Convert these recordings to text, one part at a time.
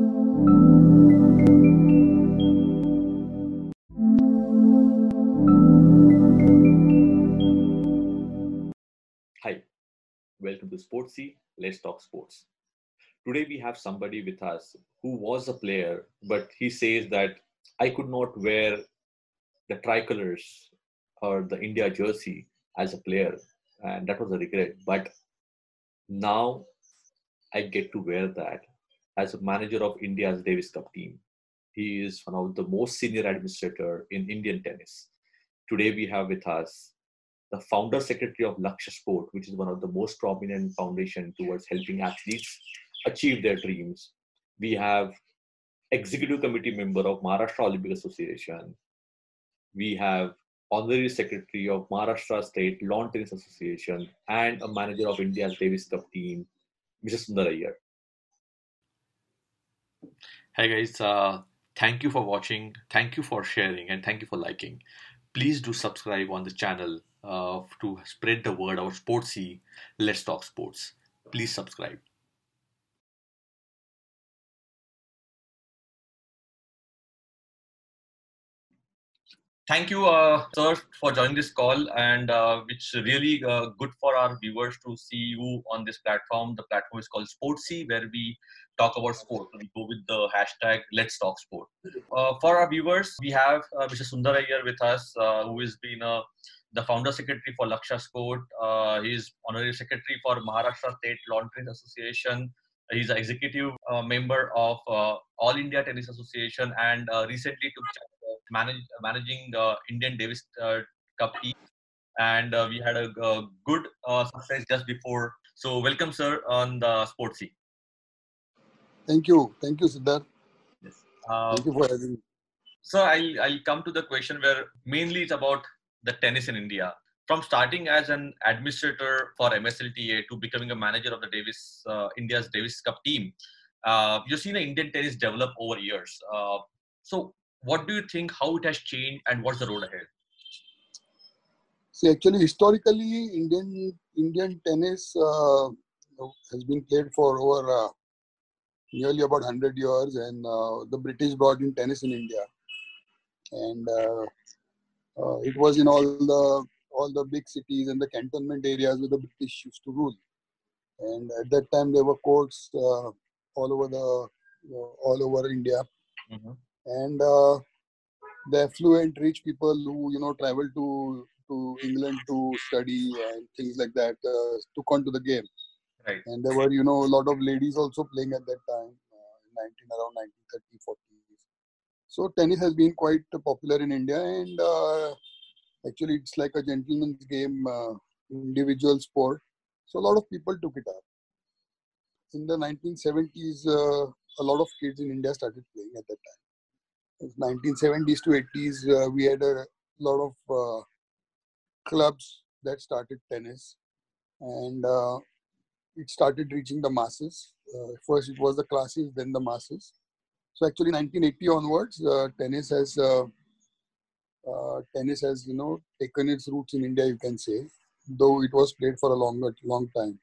Hi, welcome to Sportsy. Let's talk sports. Today we have somebody with us who was a player, but he says that I could not wear the tricolors or the India jersey as a player, and that was a regret. But now I get to wear that as a manager of India's Davis Cup team. He is one of the most senior administrator in Indian tennis. Today we have with us the founder secretary of Lakshya Sport, which is one of the most prominent foundation towards helping athletes achieve their dreams. We have executive committee member of Maharashtra Olympic Association. We have honorary secretary of Maharashtra State Lawn Tennis Association and a manager of India's Davis Cup team, Mr. Sundar Iyer. Hi guys, uh, thank you for watching, thank you for sharing, and thank you for liking. Please do subscribe on the channel uh, to spread the word about Sportsy. Let's talk sports. Please subscribe. Thank you, uh, sir, for joining this call, and uh, it's really uh, good for our viewers to see you on this platform. The platform is called Sportsy, where we talk about sport. We go with the hashtag Let's Talk Sport. Uh, for our viewers, we have uh, Mr. Sundar Iyer with us, uh, who has been the founder secretary for Lakshya Sport. Uh, he's honorary secretary for Maharashtra State Lawn Tennis Association. He's an executive uh, member of uh, All India Tennis Association and uh, recently took manage, managing the Indian Davis uh, Cup team. And uh, we had a, a good uh, success just before. So, welcome, sir, on the Sportsy. Thank you. Thank you, Siddharth. Yes. Thank you for having me. So I'll I'll come to the question where mainly it's about the tennis in India. From starting as an administrator for MSLTA to becoming a manager of the Davis uh, India's Davis Cup team, uh, you've seen the Indian tennis develop over years. Uh, so what do you think? How it has changed, and what's the road ahead? See, actually, historically, Indian Indian tennis uh, has been played for over uh, nearly about 100 years, and uh, the British brought in tennis in India, and uh, uh, it was in all the all the big cities and the cantonment areas where the British used to rule. And at that time, there were courts uh, all over the all over India, Mhm. And uh, the affluent rich people who you know travel to to England to study and things like that uh, took on to the game. Right. And there were you know a lot of ladies also playing at that time, uh, 19 around 1930, 40s. So tennis has been quite popular in India, and uh, actually it's like a gentleman's game, uh, individual sport. So a lot of people took it up. In the 1970s, uh, a lot of kids in India started playing at that time. In 1970s to 80s, uh, we had a lot of uh, clubs that started tennis, and uh, it started reaching the masses. Uh, first, it was the classes, then the masses. So actually, 1980 onwards, uh, tennis has uh, tennis has you know taken its roots in India. You can say, though it was played for a longer long time.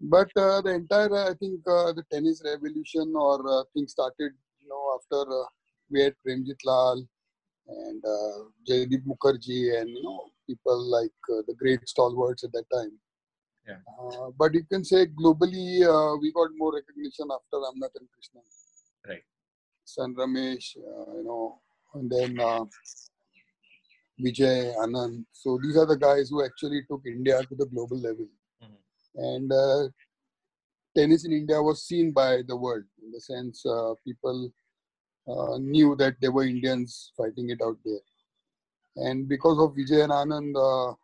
But the entire, I think, the tennis revolution or uh, thing started, know, after uh, we had Premjit Lal and uh, Jaydeep Mukherjee and you know people like uh, the great stalwarts at that time. Yeah. Uh, but you can say globally, uh, we got more recognition after Ramnath and Krishnan. Right. San Ramesh, uh, you know, and then uh, Vijay Anand. So these are the guys who actually took India to the global level. Mhm. And uh, tennis in India was seen by the world in the sense uh, people uh, knew that there were Indians fighting it out there. And because of Vijay and Anand, uh,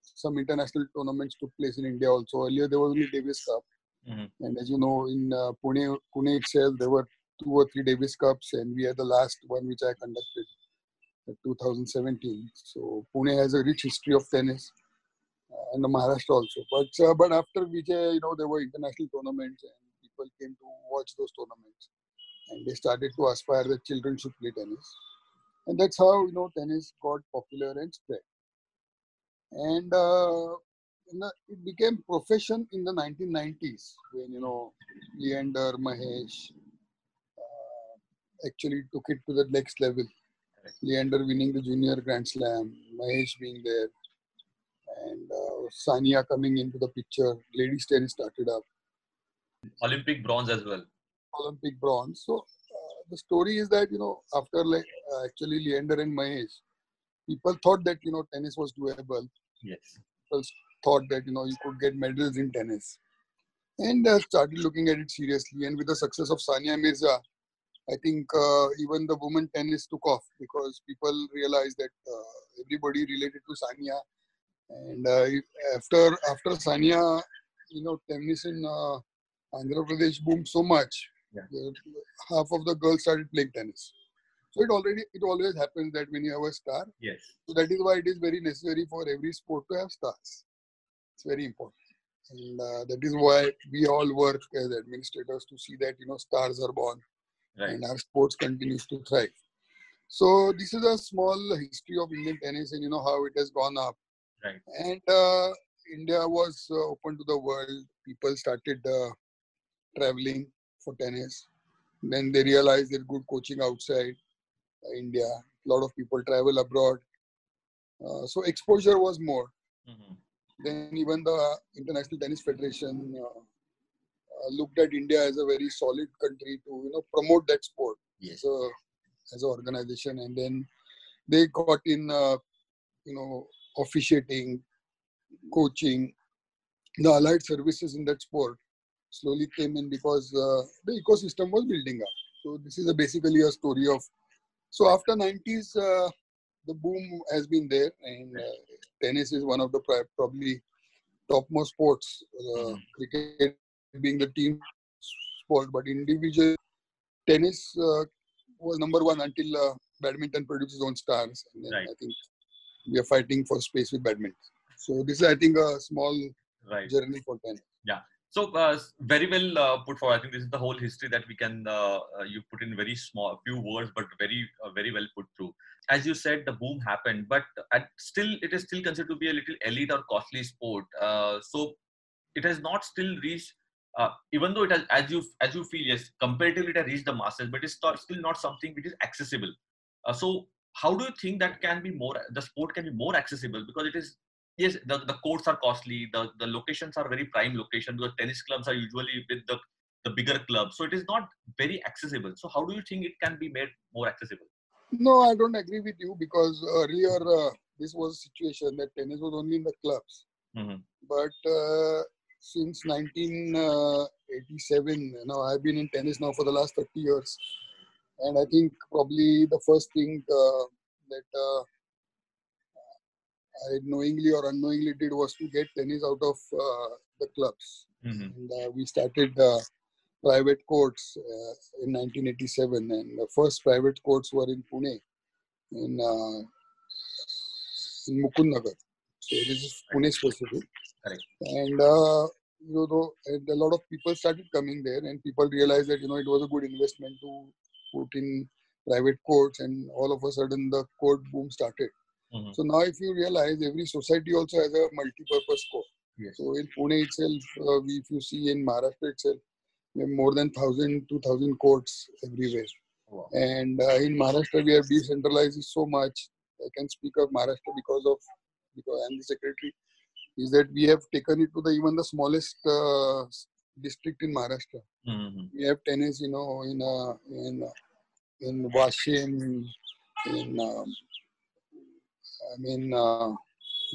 some international tournaments took place in India also. Earlier there was only Davis Cup, Mhm. and as you know, in uh, Pune, Pune itself there were two or three Davis Cups, and we had the last one which I conducted, in 2017. So Pune has a rich history of tennis, uh, and the Maharashtra also. But uh, but after Vijay, you know, there were international tournaments, and people came to watch those tournaments, and they started to aspire that children should play tennis, and that's how you know tennis got popular and spread. And uh, know, it became profession in the 1990s when you know Leander, Mahesh, actually took it to the next level. Leander winning the junior Grand Slam, Mahesh being there, and uh, Sania coming into the picture. Ladies tennis started up, Olympic bronze as well. Olympic bronze. So uh, the story is that you know after like uh, actually Leander and Mahesh, people thought that you know tennis was doable. Yes. Thought that you know you could get medals in tennis, and uh, started looking at it seriously. And with the success of Sania Mirza, I think uh, even the women tennis took off because people realized that uh, everybody related to Sania. And uh, after after Sania, you know, tennis in uh, Andhra Pradesh boomed so much. Yeah. half of the girls started playing tennis. So it already it always happens that when you have a star, Yes. so that is why it is very necessary for every sport to have stars. It's very important. And uh, that is why we all work as administrators to see that you know stars are born Right. and our sports continues to thrive. So this is a small history of Indian tennis and you know how it has gone up. Right. And uh, India was uh, open to the world. People started uh, traveling for tennis. Then they realized there's good coaching outside India. A lot of people travel abroad. Uh, so exposure was more. Mhm. Then even the International Tennis Federation uh, uh, looked at India as a very solid country to you know promote that sport Yes. as a as an organization, and then they got in uh, you know officiating, coaching, the allied services in that sport slowly came in because uh, the ecosystem was building up. So this is a basically a story of. So after 90s, uh, the boom has been there, and uh, tennis is one of the pri- probably topmost sports. Uh, Mhm. Cricket being the team sport, but individual tennis uh, was number one until uh, badminton produced its own stars, and then Right. I think we are fighting for space with badminton. So this is, I think, a small Right. journey for tennis. So uh, very well uh, put forward. I think this is the whole history that we can uh, uh, you put in very small few words, but very uh, very well put through. As you said, the boom happened, but at, still it is still considered to be a little elite or costly sport. Uh, so it has not still reached. Even though it has, as you as you feel, yes, comparatively it has reached the masses, but it's still not something which is accessible. So how do you think that can be more? The sport can be more accessible because it is yes the, the courts are costly. The, the locations are very prime location because tennis clubs are usually with the, the bigger clubs. So it is not very accessible. So how do you think it can be made more accessible? No, I don't agree with you because earlier uh, this was a situation that tennis was only in the clubs. Mhm. But uh, since 1987, you know, I've been in tennis now for the last 30 years, and I think probably the first thing uh, that uh, I knowingly or unknowingly did was to get tennis out of uh, the clubs. Mhm. And uh, we started uh, private courts uh, in 1987, and the first private courts were in Pune, in uh, in Mukund Nagar. So this is Pune specific. Correct. And uh, you know, and a lot of people started coming there, and people realized that you know it was a good investment to put in private courts, and all of a sudden the court boom started. Mhm. So now, if you realize, every society also has a multi-purpose court. Yes. So in Pune itself, uh, we- if you see in Maharashtra itself, we have more than 1,000, 2,000 courts everywhere. Wow. And uh, in Maharashtra, we have decentralized so much. I can speak of Maharashtra because of because I'm the secretary. Is that we have taken it to the even the smallest uh, district in Maharashtra. Mhm. We have tennis, you know, in uh, in uh, in Washim, in um, I mean uh,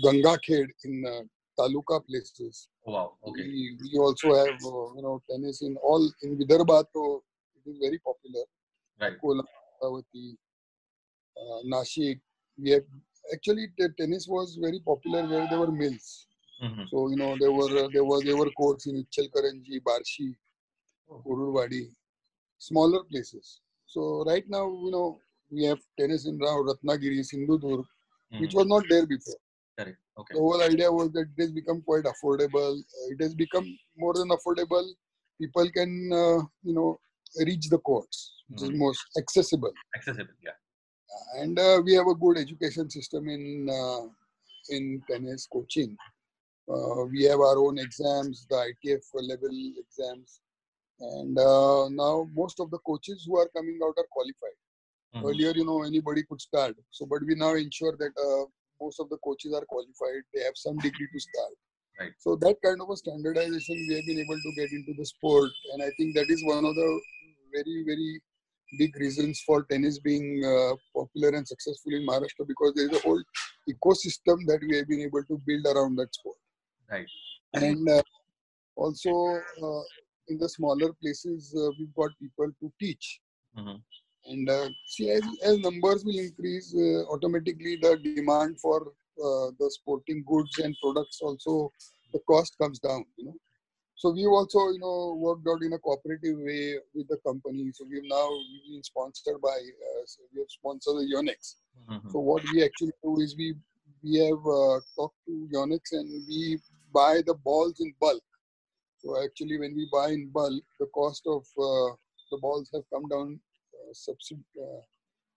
Gangakhed, in uh, taluka places. Oh, wow okay We, we also have uh, you know tennis in all in Vidarbha. So it is very popular. right Amravati, uh, Nashik. We have actually tennis was very popular where there were mills. Mhm. So you know there were uh, there were there were courts in Ichalkaranji, Barshi, Oh. Smaller places. So right now you know we have tennis in Rao, Ratnagiri, Which Mhm. was not there before. correct okay The whole idea was that it has become quite affordable. It has become more than affordable. People can uh, you know reach the courts, which Mhm. is most accessible. accessible yeah and uh, we have a good education system in uh, in tennis coaching. Uh, we have our own exams, the ITF level exams, and uh, now most of the coaches who are coming out are qualified. Mm-hmm. Earlier, you know, anybody could start. So, but we now ensure that uh, most of the coaches are qualified. They have some degree to start. Right. So that kind of a standardization we have been able to get into the sport, and I think that is one of the very very big reasons for tennis being uh, popular and successful in Maharashtra because there is a whole ecosystem that we have been able to build around that sport. Right. And uh, also uh, in the smaller places, uh, we've got people to teach. Mm-hmm. And uh, see, as, as numbers will increase, uh, automatically the demand for the sporting goods and products also the cost comes down. You know. So we've also, you know, worked out in a cooperative way with the company. So we've now been sponsored by, uh, so we have sponsored the Yonex. Mm-hmm. So what we actually do is we we have uh, talked to Yonex and we buy the balls in bulk. So actually, when we buy in bulk, the cost of uh, the balls have come down, uh, subsid- uh,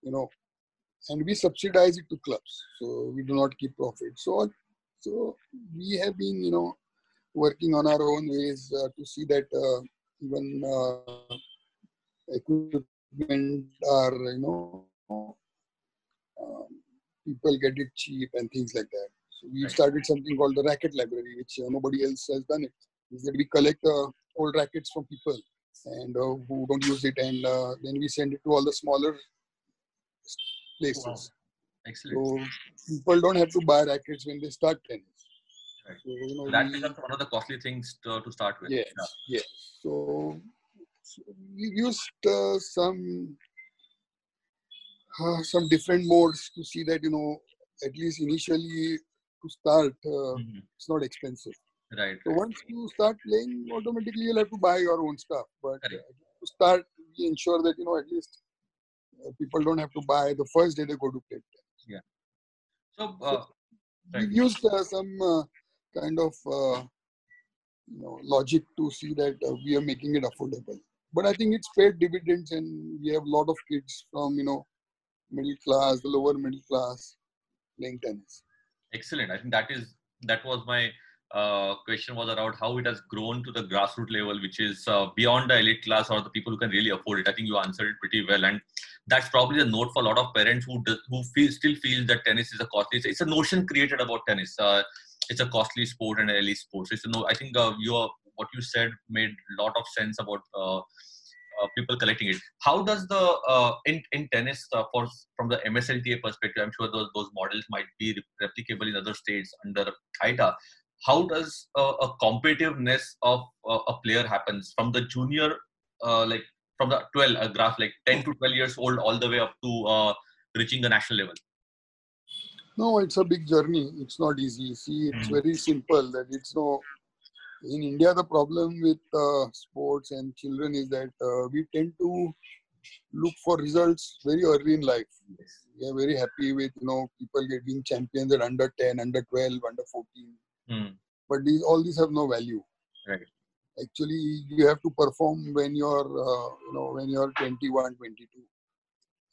you know, and we subsidize it to clubs. So we do not keep profit. So so we have been, you know, working on our own ways uh, to see that uh, even uh, equipment are you know um, people get it cheap and things like that. So we started something called the racket library, which nobody else has done it. Is that we collect uh, old rackets from people and uh, who don't use it, and then we send it to all the smaller places. Wow. Excellent. So people don't have to buy rackets when they start tennis. Right. So, you know, that we, becomes one of the costly things to, to start with. Yes, yeah. yes. So, so we used uh, some uh, some different modes to see that you know at least initially to start uh, mm-hmm. it's not expensive. Right. So right. once you start playing, automatically you'll have to buy your own stuff. But to start, we ensure that you know at least uh, people don't have to buy the first day they go to play. Yeah. So, so uh, right. we used uh, some kind of uh, you know logic to see that uh, we are making it affordable. But I think it's paid dividends, and we have a lot of kids from you know middle class, the lower middle class, playing tennis. Excellent. I think that is that was my uh, question was around how it has grown to the grassroots level, which is uh, beyond the elite class or the people who can really afford it. I think you answered it pretty well, and that's probably the note for a lot of parents who who feel still feel that tennis is a costly. It's, a notion created about tennis. Uh, it's a costly sport and an elite sport. So it's a no. I think uh, what you said made a lot of sense about uh, uh, people collecting it. How does the uh, in in tennis uh, for from the MSLTA perspective? I'm sure those those models might be replicable in other states under ITA. How does a competitiveness of a player happens from the junior like from the 12 a graph like 10 to 12 years old all the way up to reaching the national level? No, it's a big journey. It's not easy. See, it's mm-hmm. very simple that it's no. In India, the problem with uh, sports and children is that uh, we tend to look for results very early in life. Yes. We are very happy with you know people getting champions at under 10, under 12, under 14. Mm. But these all these have no value. Right. Actually, you have to perform when you're uh, you know when you're 21, 22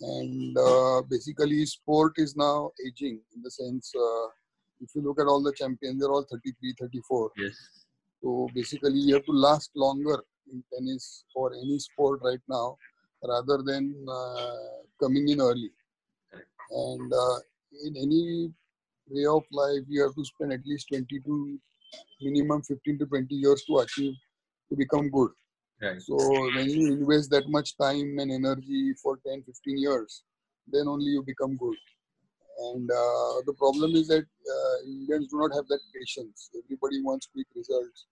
and uh, basically sport is now aging in the sense uh, if you look at all the champions they're all 33 34 yes so basically you have to last longer in tennis or any sport right now rather than uh, coming in early and uh, in any way of life you have to spend at least 20 to minimum 15 to 20 years to achieve to become good Right. So when you invest that much time and energy for 10, 15 years, then only you become good. And uh, the problem is that uh, Indians do not have that patience. Everybody wants quick results.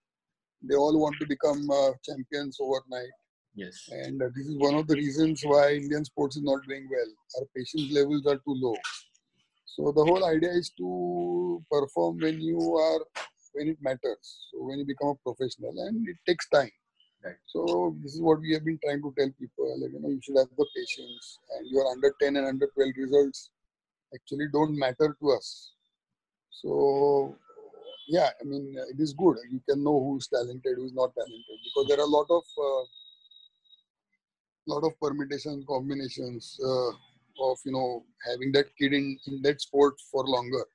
They all want to become uh, champions overnight. Yes. And uh, this is one of the reasons why Indian sports is not doing well. Our patience levels are too low. So the whole idea is to perform when you are when it matters. So when you become a professional, and it takes time. Right. So this is what we have been trying to tell people. Like, you know, you should have the patience, and your under 10 and under 12 results actually don't matter to us. So yeah, I mean, it is good. You can know who's talented, who's not talented, because there are a lot of uh, lot of permutations, combinations uh, of you know having that kid in, in that sport for longer.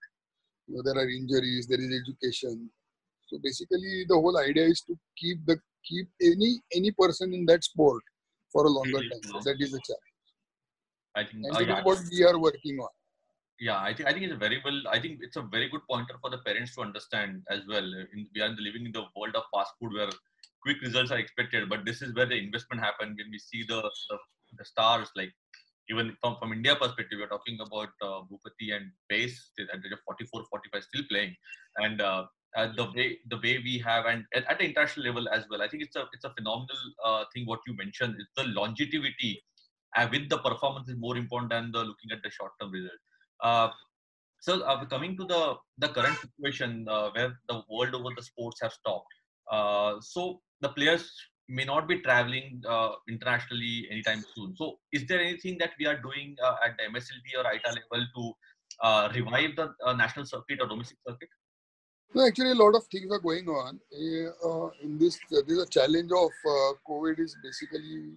You know, there are injuries, there is education. So basically, the whole idea is to keep the keep any any person in that sport for a longer Mhm. time. That is a challenge, I think and uh, yeah, what we are working on. yeah i think i think it's a very well i think it's a very good pointer for the parents to understand as well in, we are living in the world of fast food where quick results are expected but this is where the investment happens when we see the the, the stars like even from, from india perspective we're talking about uh, Bhupathi and Paes at the age of 44 45 still playing. And uh, uh, the way the way we have and at, at the international level as well i think it's a it's a phenomenal uh, thing what you mentioned. Is the longevity uh, with the performance is more important than the looking at the short term result. Uh, so coming to the the current situation where the world over the sports have stopped, so the players may not be traveling uh, internationally anytime soon. So is there anything that we are doing uh, at the MSLTA or ITA level to uh, revive the uh, national circuit or domestic circuit? No, actually, a lot of things are going on. Uh, in this, uh, this is a challenge of uh, COVID is basically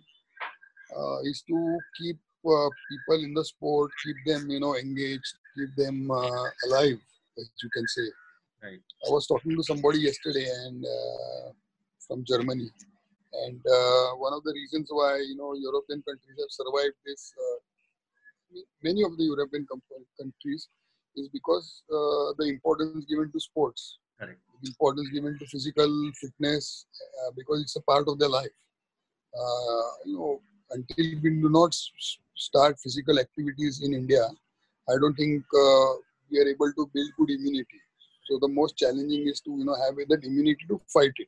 uh, is to keep uh, people in the sport, keep them, you know, engaged, keep them uh, alive, as you can say. Right. I was talking to somebody yesterday and uh, from Germany, and uh, one of the reasons why you know European countries have survived this, uh, many of the European countries, is because uh, the importance given to sports, Correct. the importance given to physical fitness, uh, because it's a part of their life. Uh, you know, until we do not start physical activities in India, I don't think uh, we are able to build good immunity. So the most challenging is to you know have that immunity to fight it.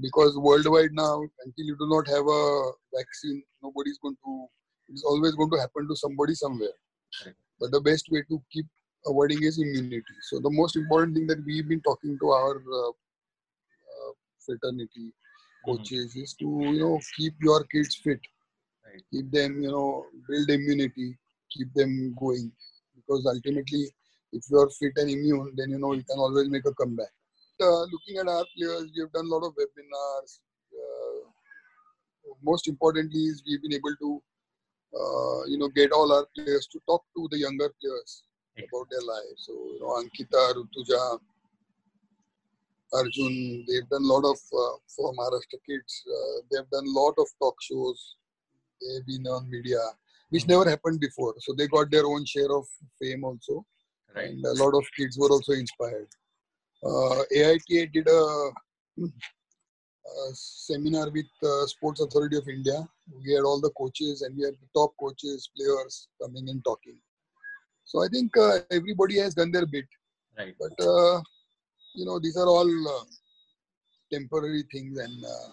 Because worldwide now, until you do not have a vaccine, nobody's going to. It's always going to happen to somebody somewhere. But the best way to keep avoiding is immunity. So the most important thing that we've been talking to our uh, uh, fraternity Mhm. coaches is to you know keep your kids fit Right. keep them you know build immunity keep them going because ultimately if you are fit and immune then you know you can always make a comeback uh, looking at our players we have done a lot of webinars uh, most importantly is we've been able to uh, you know get all our players to talk to the younger players about their lives so you know ankita rutuja Arjun, they've done a lot of uh, for Maharashtra kids. Uh, they've done a lot of talk shows. They've been on media, which Mhm. never happened before. So they got their own share of fame also, Right. and a lot of kids were also inspired. Uh, AITA did a, a seminar with uh, Sports Authority of India. We had all the coaches and we had the top coaches, players coming and talking. So I think uh, everybody has done their bit, Right. but uh, you know these are all uh, temporary things and uh,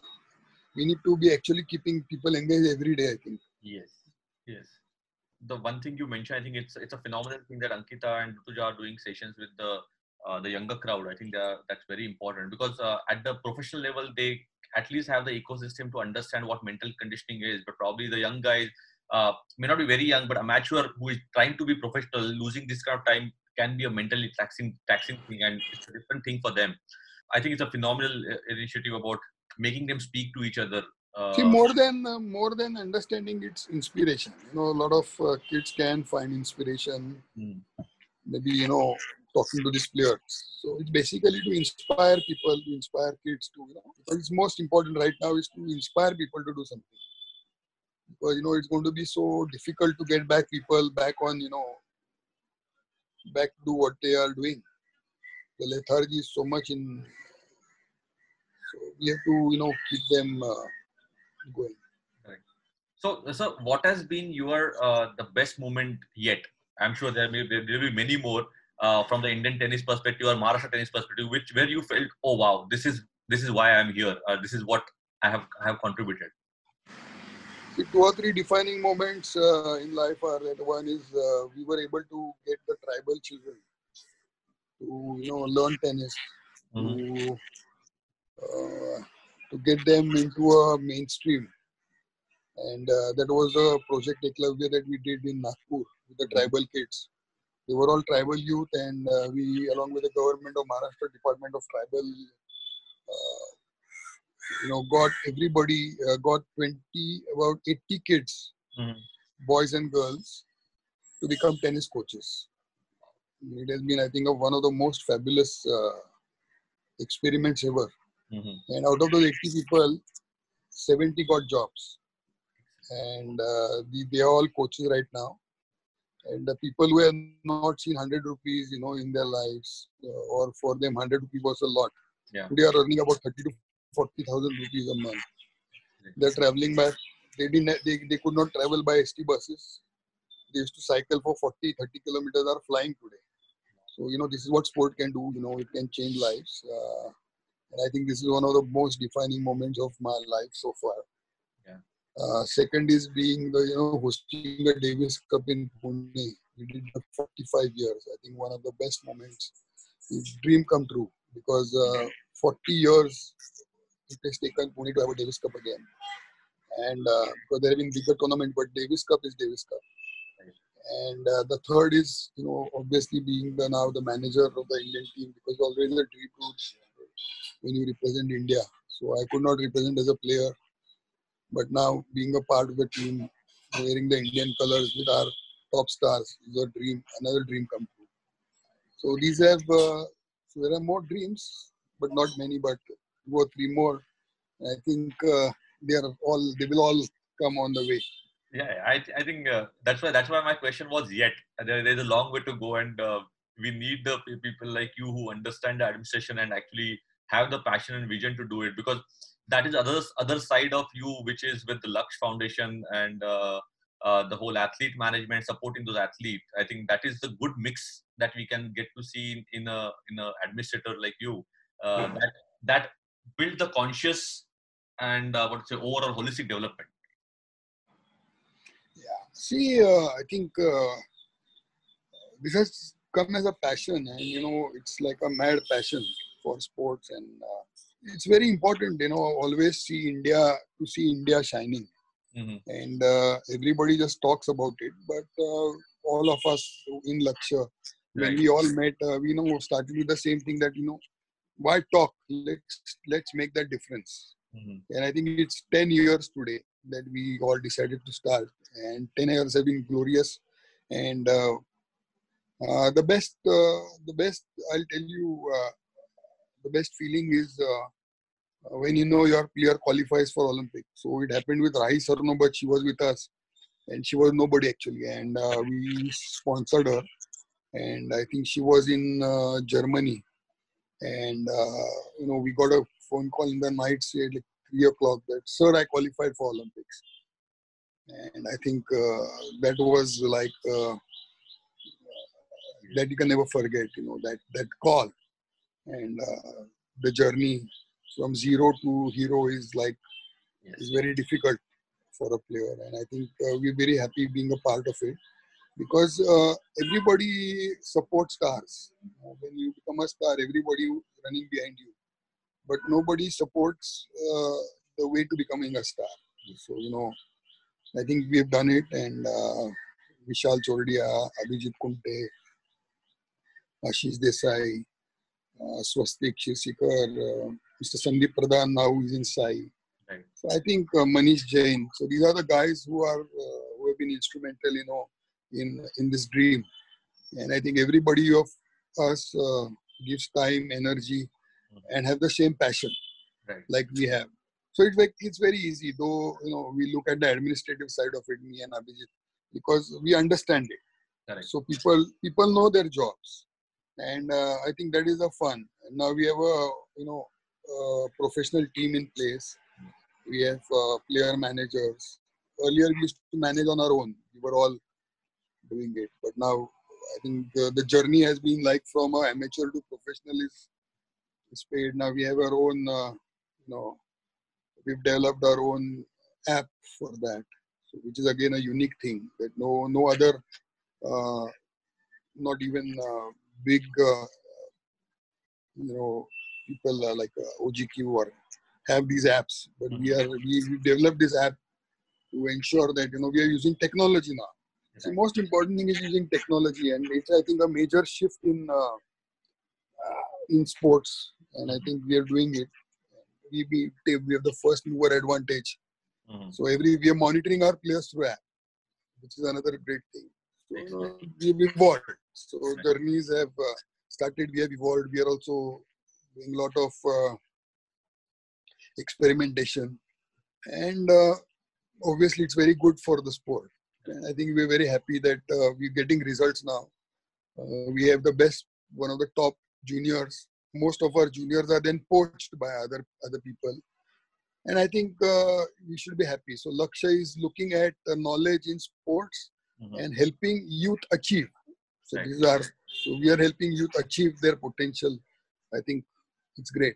we need to be actually keeping people engaged every day i think Yes, yes. The one thing you mentioned, I think it's it's a phenomenal thing that Ankita and Rutuja are doing sessions with the uh, the younger crowd. I think that that's very important because uh, at the professional level, they at least have the ecosystem to understand what mental conditioning is. But probably the young guys uh, may not be very young, but a amateur who is trying to be professional, losing this kind of time can be a mentally taxing taxing thing, and it's a different thing for them. I think it's a phenomenal uh, initiative about making them speak to each other. Uh, see more than uh, more than understanding it's inspiration you know a lot of uh, kids can find inspiration mm, maybe you know talking to these players. So it's basically to inspire people to inspire kids to you know it's most important right now is to inspire people to do something. Because you know it's going to be so difficult to get back people back on you know back to what they are doing. The lethargy is so much in so we have to you know keep them uh, going. So, so what has been your uh, the best moment yet? I'm sure there may there will be many more uh, from the Indian tennis perspective or Maharashtra tennis perspective, which where you felt, oh wow, this is this is why I'm here. Uh, this is what I have I have contributed. See, two or three defining moments uh, in life are that one is uh, we were able to get the tribal children to you know learn tennis to uh, to get them into a mainstream and uh, that was a project Eklavya that we did in Nagpur with the tribal kids they were all tribal youth and uh, we along with the government of Maharashtra Department of Tribal uh, you know got everybody uh, got 20 about 80 kids Mhm. boys and girls to become tennis coaches. It has been, I think, of one of the most fabulous uh, experiments ever. Mhm. and out of those 80 people, 70 got jobs, and uh, the, they are all coaches right now. And the people who have not seen 100 rupees, you know, in their lives, uh, or for them 100 rupees was a lot. Yeah. Today are earning about 30 to 40,000 rupees a month. They're traveling by, they didn't, they, they could not travel by ST buses. They used to cycle for 40, 30 kilometers are flying today. So, you know, this is what sport can do. You know, it can change lives. Uh, and I think this is one of the most defining moments of my life so far. Uh, second is being the, you know, hosting the Davis Cup in Pune. We did it for 45 years. I think one of the best moments. Dream come true because uh, 40 years it has taken Pune to have a Davis Cup again. And uh, because there have been bigger tournament, but Davis Cup is Davis Cup. And uh, the third is, you know, obviously being the, now the manager of the Indian team because always a dream coach when you represent India. So I could not represent as a player, but now being a part of the team, wearing the Indian colors with our top stars is a dream, another dream come true. So these have, uh, so there are more dreams, but not many, but two or three more. I think uh, they are all, they will all come on the way. Yeah, I, I think uh, that's why that's why my question was yet. There, there's a long way to go, and uh, we need the people like you who understand the administration and actually have the passion and vision to do it because that is others other side of you, which is with the Lakshya Foundation and uh, uh, the whole athlete management, supporting those athletes. I think that is the good mix that we can get to see in, a in a administrator like you. Uh, that that build the conscious and uh, what to say overall holistic development. Yeah. See, uh, I think uh, this has come as a passion, and you know, it's like a mad passion for sports, and uh, it's very important. You know, always see India to see India shining, Mhm. and uh, everybody just talks about it. But uh, all of us in Lakshya, when Right. we all met, uh, we you know started with the same thing that you know, why talk? Let's let's make that difference. Mhm. And I think it's 10 years today that we all decided to start. And 10 years have been glorious. And uh, uh, the best, uh, the best, I'll tell you, uh, the best feeling is uh, when you know your player qualifies for Olympic. So it happened with Rahi Sarnobat, but she was with us. And she was nobody actually. And uh, we sponsored her. And I think she was in uh, Germany. And, uh, you know, we got a phone call in the night, say like three o'clock, that sir, I qualified for Olympics. And I think uh, that was like uh, that you can never forget, you know, that that call and uh, the journey from zero to hero is like is very difficult for a player, and I think uh, we're very happy being a part of it because uh, everybody supports stars. You when you become a star, everybody running behind you, but nobody supports uh, the way to becoming a star. So you know, I think we've done it, and uh, Vishal Chordia, Abhijit Kunte, Ashish Desai, uh, Swastik Shirsikar, uh, Mr. Sandeep Pradhan now is in SAI. Right. So I think uh, Manish Jain. So these are the guys who are uh, who have been instrumental, you know, in in this dream. And I think everybody of us uh, gives time, energy, and have the same passion Right. like we have. So it's like it's very easy, though you know we look at the administrative side of it, me and Abhijit, because we understand it. Correct. So people people know their jobs, and uh, I think that is the fun. Now we have a you know a professional team in place. We have uh, player managers. Earlier we used to manage on our own. We were all doing it, but now I think the, the journey has been like from a amateur to professional is is paid. Now we have our own uh, you know we've developed our own app for that, which is again a unique thing that no no other, uh, not even uh, big, uh, you know, people uh, like uh, OGQ or have these apps. But we are we, developed this app to ensure that you know we are using technology now. The most important thing is using technology, and it's I think a major shift in uh, uh, in sports, and I think we are doing it. We we we have the first mover advantage. Mhm. So every we are monitoring our players through app, which is another great thing. So know, we've evolved. So journeys have uh, started. We have evolved. We are also doing a lot of uh, experimentation, and uh, obviously it's very good for the sport. And I think we're very happy that uh, we're getting results now. Uh, we have the best, one of the top juniors. Most of our juniors are then poached by other other people, and I think uh, we should be happy. So Lakshya is looking at the knowledge in sports Mhm. and helping youth achieve. So Right. these are so we are helping youth achieve their potential. I think it's great.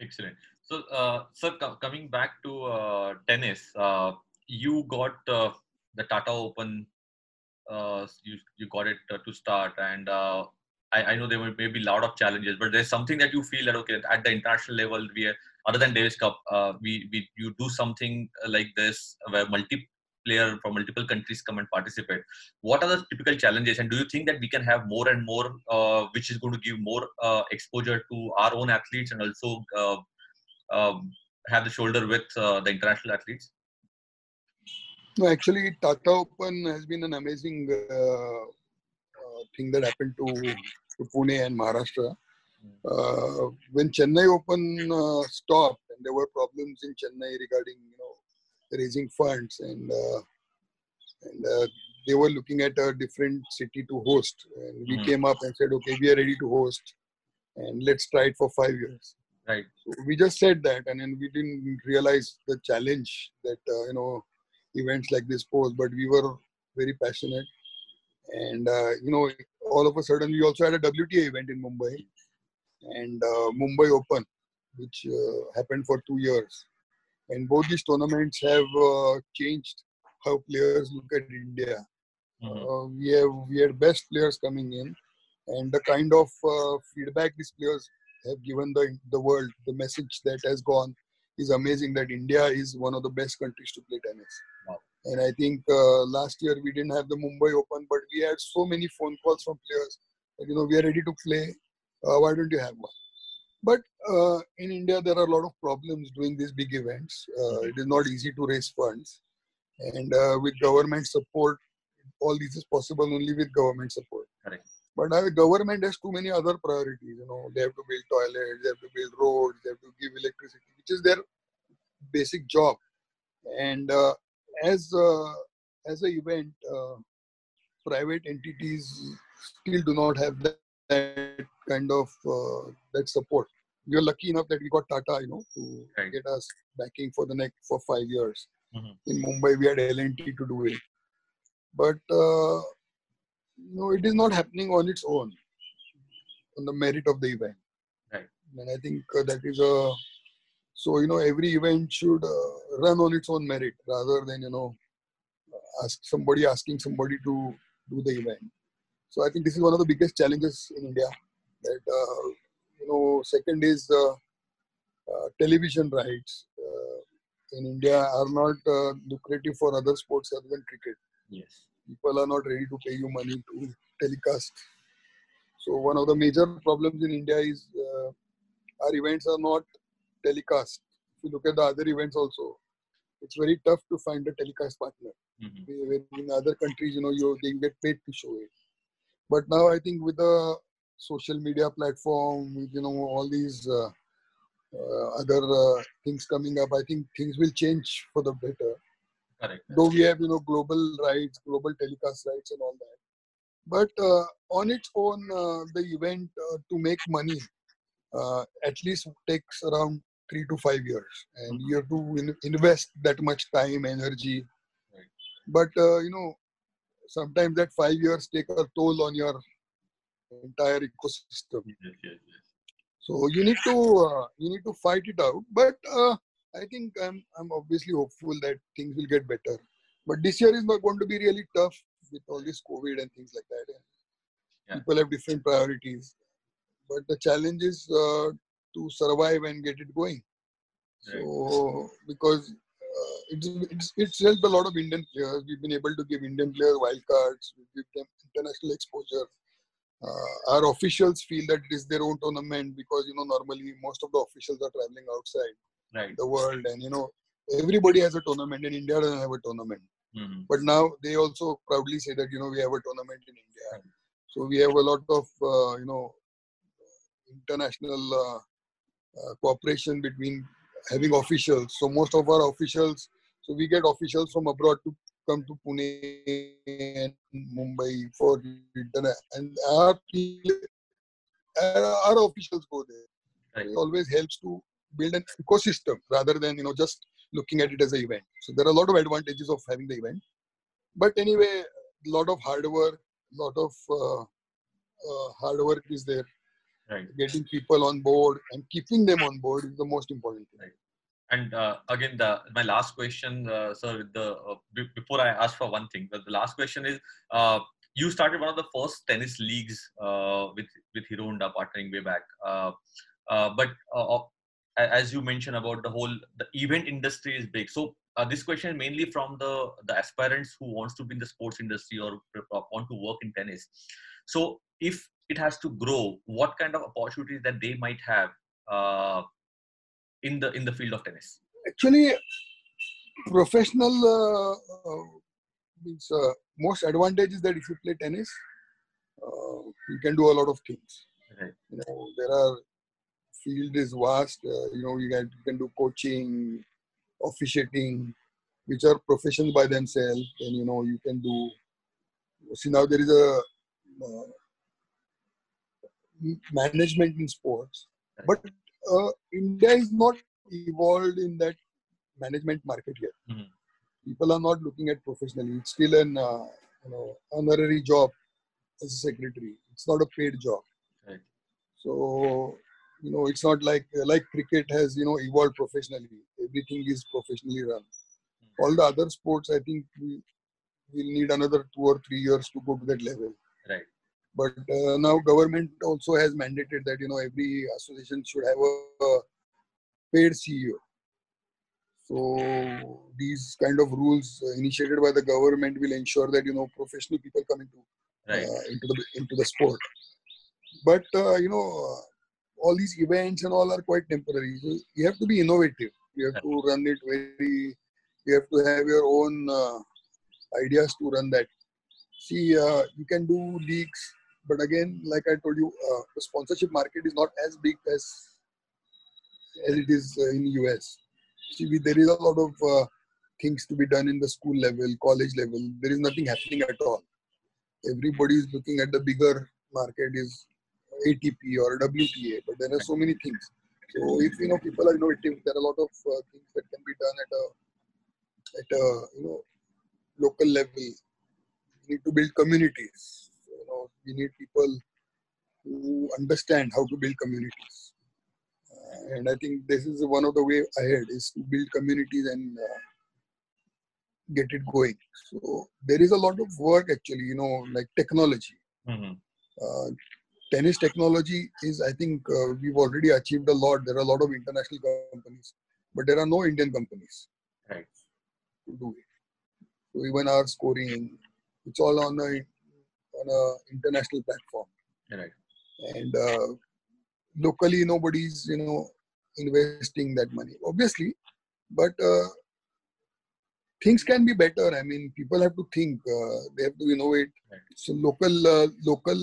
Excellent. So, uh, sir, co- coming back to uh, tennis, uh, you got uh, the Tata Open. Uh, you you got it uh, to start, and uh, I, I know there were maybe a lot of challenges, but there's something that you feel that okay, at the international level, we are, other than Davis Cup, uh, we we you do something like this where multi player from multiple countries come and participate. What are the typical challenges, and do you think that we can have more and more, uh, which is going to give more uh, exposure to our own athletes and also uh, um, have the shoulder with uh, the international athletes? No, actually, Tata Open has been an amazing uh, uh, thing that happened to, to Pune and Maharashtra. When Chennai Open stopped, and there were problems in Chennai regarding you know raising funds, and uh, and uh, they were looking at a different city to host, and we Mhm. came up and said, okay, we are ready to host, and let's try it for five years. Right. So we just said that, and then we didn't realize the challenge that uh, you know events like this pose. But we were very passionate, and uh, you know, all of a sudden, we also had a WTA event in Mumbai, and uh, Mumbai Open, which uh, happened for two years, and both these tournaments have uh, changed how players look at India. Mhm. Uh, we have we had best players coming in, and the kind of uh, feedback these players have given the the world, the message that has gone is amazing. That India is one of the best countries to play tennis. Wow. And I think uh, last year we didn't have the Mumbai Open, but we had so many phone calls from players that you know we are ready to play. Uh, why don't you have one? But uh, in India, there are a lot of problems doing these big events. Uh, it is not easy to raise funds, and uh, with government support, all this is possible only with government support. Correct. But now the government has too many other priorities. You know, they have to build toilets, they have to build roads, they have to give electricity, which is their basic job. And uh, as uh, as an event, uh, private entities still do not have that, that kind of uh, that support. We are lucky enough that we got Tata, you know, to Right. get us backing for the next for five years. Mhm. In Mumbai, we had L&T to do it, but uh, no, it is not happening on its own, on the merit of the event. Right. And I think uh, that is a so you know every event should uh, run on its own merit rather than you know ask somebody asking somebody to do the event. So I think this is one of the biggest challenges in India. That uh, you know, second is uh, uh, television rights uh, in India are not uh, lucrative for other sports other than cricket. Yes. People are not ready to pay you money to telecast. So one of the major problems in India is uh, our events are not telecast. If you look at the other events also, it's very tough to find a telecast partner. Mhm. In other countries, you know, you they get paid to show it. But now I think with the social media platform, with you know all these uh, uh, other uh, things coming up, I think things will change for the better. Correct. Though we have you know global rights, global telecast rights, and all that. But uh, on its own, uh, the event uh, to make money uh, at least takes around three to five years, and you have to in- invest that much time, energy. Right. But uh, you know, sometimes that five years take a toll on your entire ecosystem. Yes, yes, yes. So you need to uh, you need to fight it out. But uh, I think I'm I'm obviously hopeful that things will get better. But this year is not going to be really tough with all this COVID and things like that. Yeah. People have different priorities. But the challenge is uh, to survive and get it going. Right. So because uh, it's, it's it's helped a lot of Indian players. We've been able to give Indian players wild cards. We give them international exposure. Uh, our officials feel that it is their own tournament because you know normally most of the officials are traveling outside Right. the world, and you know everybody has a tournament, and India doesn't have a tournament. Mhm. But now they also proudly say that you know we have a tournament in India. So we have a lot of uh, you know international uh, uh, cooperation between having officials. So most of our officials, so we get officials from abroad to come to Pune and Mumbai for dinner, and our our officials go there. Right. It always helps to build an ecosystem rather than you know just looking at it as an event. So there are a lot of advantages of having the event. But anyway, a lot of hard work, a lot of uh, uh, hard work is there. Right. Getting people on board and keeping them on board is the most important thing. Right. And uh, again, the my last question, uh, sir, the uh, before I ask for one thing, the, last question is: uh, you started one of the first tennis leagues with with Hero Honda partnering way back, but as you mentioned about the whole the event industry is big. So uh, this question is mainly from the the aspirants who wants to be in the sports industry or want to work in tennis. So if it has to grow what kind of opportunities that they might have uh, in the in the field of tennis actually professional uh, uh means uh, most advantage is that if you play tennis uh, you can do a lot of things right. you know there are field is vast. Uh, you know, you can, you can do coaching, officiating, which are professions by themselves. And you know, you can do. See now there is a uh, management in sports, but uh, India is not evolved in that management market yet. Mm-hmm. People are not looking at professionally. It's still an uh, you know honorary job as a secretary. It's not a paid job. Right. So you know it's not like like cricket has you know evolved professionally everything is professionally run all the other sports i think we will need another two or three years to go to that level right but uh, now government also has mandated that you know every association should have a, a paid ceo so these kind of rules uh, initiated by the government will ensure that you know professional people come into right. uh, into the into the sport but uh, you know all these events and all are quite temporary. So you have to be innovative. You have to run it very. You have to have your own uh, ideas to run that. See, uh, you can do leagues, but again, like I told you, uh, the sponsorship market is not as big as as it is uh, in US. See, there is a lot of uh, things to be done in the school level, college level. There is nothing happening at all. Everybody is looking at the bigger market is ATP or WTA, but there are so many things. So if you know people are innovative, there are a lot of uh, things that can be done at a at a you know local level. We need to build communities. So, you know, we need people who understand how to build communities. Uh, and I think this is one of the way ahead is to build communities and uh, get it going. So there is a lot of work actually, you know, like technology. Mm-hmm. Uh, tennis technology is, I think, uh, we've already achieved a lot. There are a lot of international companies, but there are no Indian companies right. to do it. So even our scoring, it's all on a on international platform. Right. And uh, locally, nobody's you know investing that money, obviously, but uh, things can be better. I mean, people have to think. Uh, they have to innovate. Right. So local, uh, local,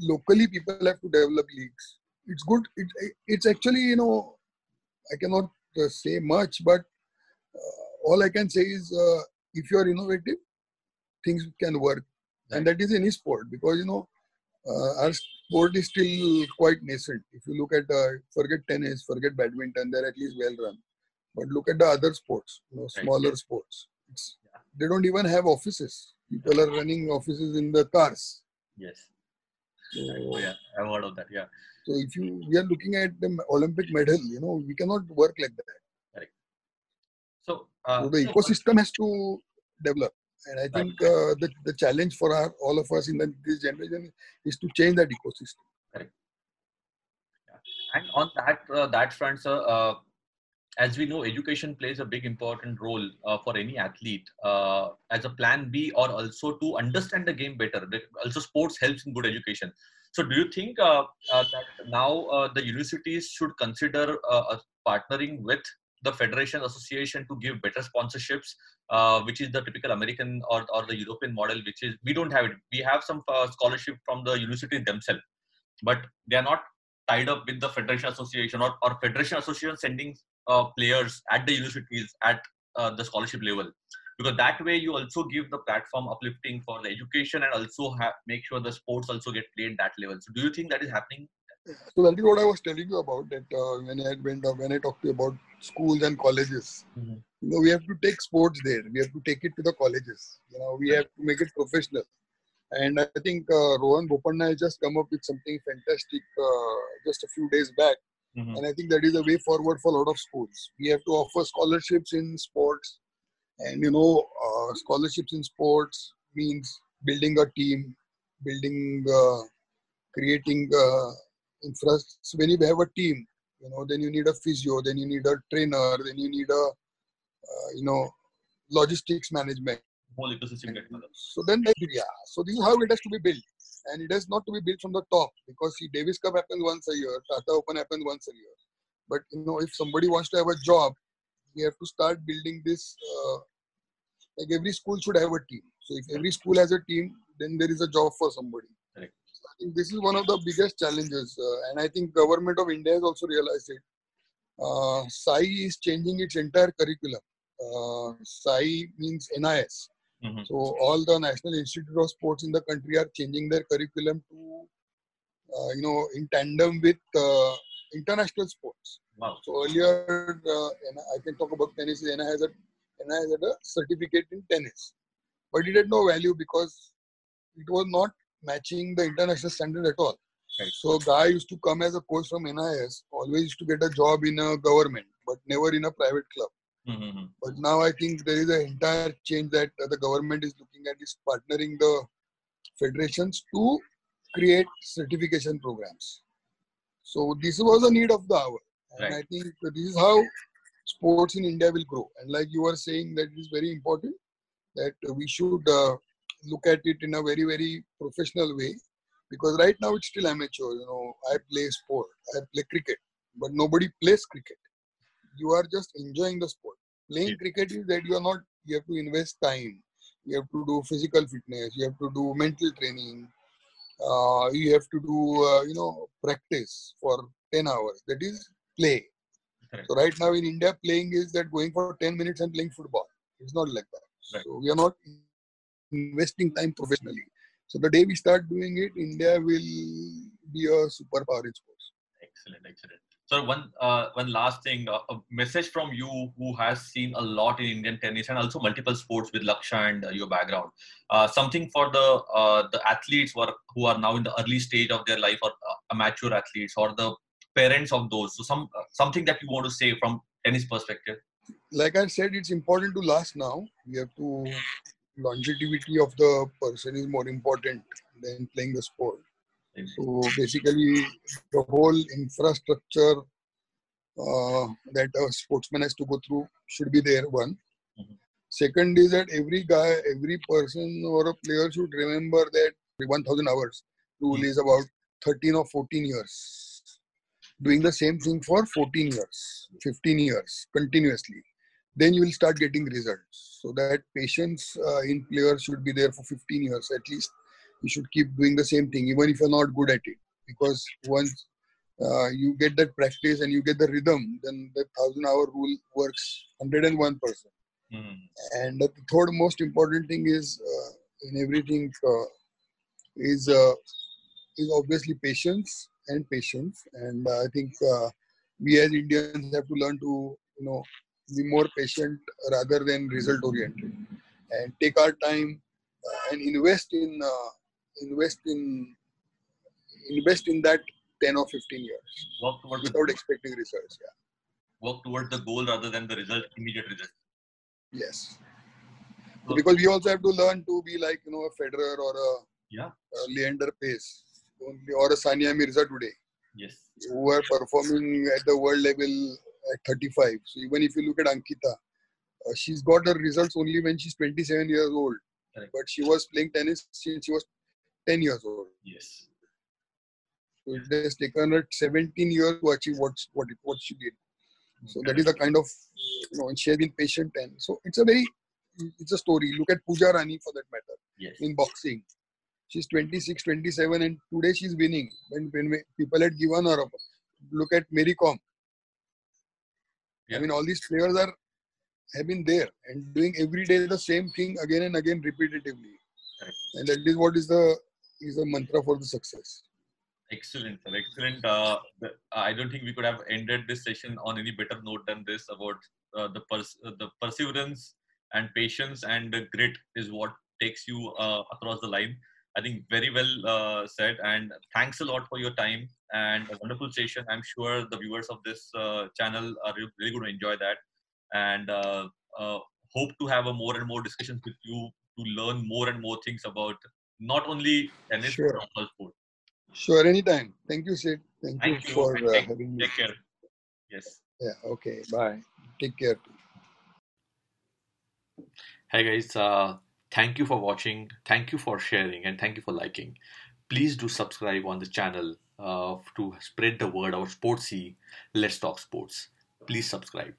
locally, people have to develop leagues. It's good. It, it's actually you know, I cannot uh, say much, but uh, all I can say is uh, if you are innovative, things can work, right. and that is any sport because you know. Uh, our sport is still quite nascent. If you look at, forget tennis, forget badminton, they're at least well run. But look at the other sports, you know, smaller right. sports they don't even have offices. People are running offices in the cars. Yes. So, oh, yeah, I've heard of that. Yeah. So if you we are looking at the Olympic medal, you know, we cannot work like that. Right. So, uh, so the ecosystem has to develop, and I think uh, the the challenge for our, all of us in the, this generation is to change that ecosystem. Correct. Yeah. And on that uh, that front, sir, uh, as we know, education plays a big important role uh, for any athlete uh, as a plan B or also to understand the game better. Also, sports helps in good education. So, do you think uh, uh that now uh, the universities should consider uh, partnering with the federation association to give better sponsorships, which is the typical American or, or the European model, which is we don't have it. We have some scholarship from the universities themselves, but they are not tied up with the federation association or, or federation association sending uh, players at the universities at uh, the scholarship level. Because that way you also give the platform uplifting for the education and also make sure the sports also get played that level. So do you think that is happening so that is what I was telling you about. That uh, when I went uh, when I talked to you about schools and colleges, Mhm. you know, we have to take sports there. We have to take it to the colleges. You know, we have to make it professional. And I think uh, Rohan Bopanna has just come up with something fantastic uh, just a few days back. Mhm. And I think that is a way forward for a lot of schools. We have to offer scholarships in sports, and you know, uh, scholarships in sports means building a team, building, uh, creating infrastructure. When you have a team, you know, then you need a physio, then you need a trainer, then you need a, uh, you know, logistics management. whole ecosystem. So then, yeah. So this is how it has to be built, and it has not to be built from the top because see, Davis Cup happens once a year, Tata Open happens once a year. But you know, if somebody wants to have a job, we have to start building this. Uh, like every school should have a team. So if every school has a team, then there is a job for somebody. Correct. So I think this is one of the biggest challenges, uh, and I think government of India has also realized it. Uh, SAI is changing its entire curriculum. Uh, SAI means NIS. Mhm. So all the National Institute of Sports in the country are changing their curriculum to, uh, you know, in tandem with uh, international sports. Wow. So earlier, uh, I can talk about tennis. NI has a NI has a certificate in tennis, but it had no value because it was not matching the international standard at all. Right. So guy used to come as a coach from NIS, always used to get a job in a government, but never in a private club. Mhm. But now I think there is an entire change that uh, the government is looking at is partnering the federations to create certification programs. So this was a need of the hour, and Right. I think this is how sports in India will grow. And like you were saying, that it is very important that we should uh, look at it in a very very professional way, because right now it's still amateur. You know, I play sport, I play cricket, but nobody plays cricket. You are just enjoying the sport. Playing Yeah. cricket is that you are not. You have to invest time. You have to do physical fitness. You have to do mental training. Uh, you have to do uh, you know practice for 10 hours. That is play. Correct. So right now in India, playing is that going for 10 minutes and playing football. It's not like that. Right. So we are not investing time professionally. So the day we start doing it, India will be a superpower in sports. Excellent, excellent. So one uh, one last thing, uh, a message from you who has seen a lot in Indian tennis and also multiple sports with Lakshya and uh, your background. Uh, something for the uh, the athletes who are, who are now in the early stage of their life or uh, amateur athletes or the parents of those. So some something that you want to say from tennis perspective. Like I said, it's important to last now. We have to longevity of the person is more important than playing the sport. So basically, the whole infrastructure uh, that a sportsman has to go through should be there. One. Mhm. Second is that every guy, every person or a player should remember that the 1000 hours rule Mhm. is about 13 or 14 years. Doing the same thing for 14 years, 15 years continuously. Then you will start getting results. So that patience uh, in players should be there for 15 years at least you should keep doing the same thing even if you're not good at it because once uh, you get that practice and you get the rhythm then the thousand hour rule works 101 percent Mhm. and the third most important thing is uh, in everything uh, is uh, is obviously patience and patience and uh, i think uh, we as indians have to learn to you know be more patient rather than result oriented and take our time and invest in uh, invest in invest in that 10 or 15 years Work towards the without expecting results yeah work towards the goal rather than the result, immediate result. yes So- because we also have to learn to be like you know a Federer or a, Yeah. a Leander Paes or a Sania Mirza today Yes. who are performing at the world level at 35 so even if you look at Ankita uh, she's got her results only when she's 27 years old. Correct. but she was playing tennis since she was 10 years old. Yes. so it has taken her 17 years to achieve what what, it, what she did. So that is the kind of you know and she has been patient and so it's a very it's a story. Look at Pooja Rani for that matter Yes. in boxing. She's 26 27 and today she's winning. When, when people had given her up look at Mary Kom I mean, all these players are have been there and doing every day the same thing again and again repetitively, Correct. and that is what is the is the mantra for the success. Excellent, sir. Excellent. Uh, the, I don't think we could have ended this session on any better note than this about uh, the pers- uh, the perseverance and patience and the grit is what takes you uh, across the line. I think very well uh, said. And thanks a lot for your time and a wonderful session. I'm sure the viewers of this uh, channel are really going to enjoy that. And uh, uh, hope to have a more and more discussions with you to learn more and more things about not only tennis Sure. but also sport. Sure, anytime. Thank you, Sid. Thank, Thank you you, for uh, take- having me. Take care. Yes. Yeah. Okay. Bye. Take care. Hi guys, uh, thank you for watching, thank you for sharing, and thank you for liking. Please do subscribe on the channel uh, to spread the word about Sportsy. Let's talk sports. Please subscribe.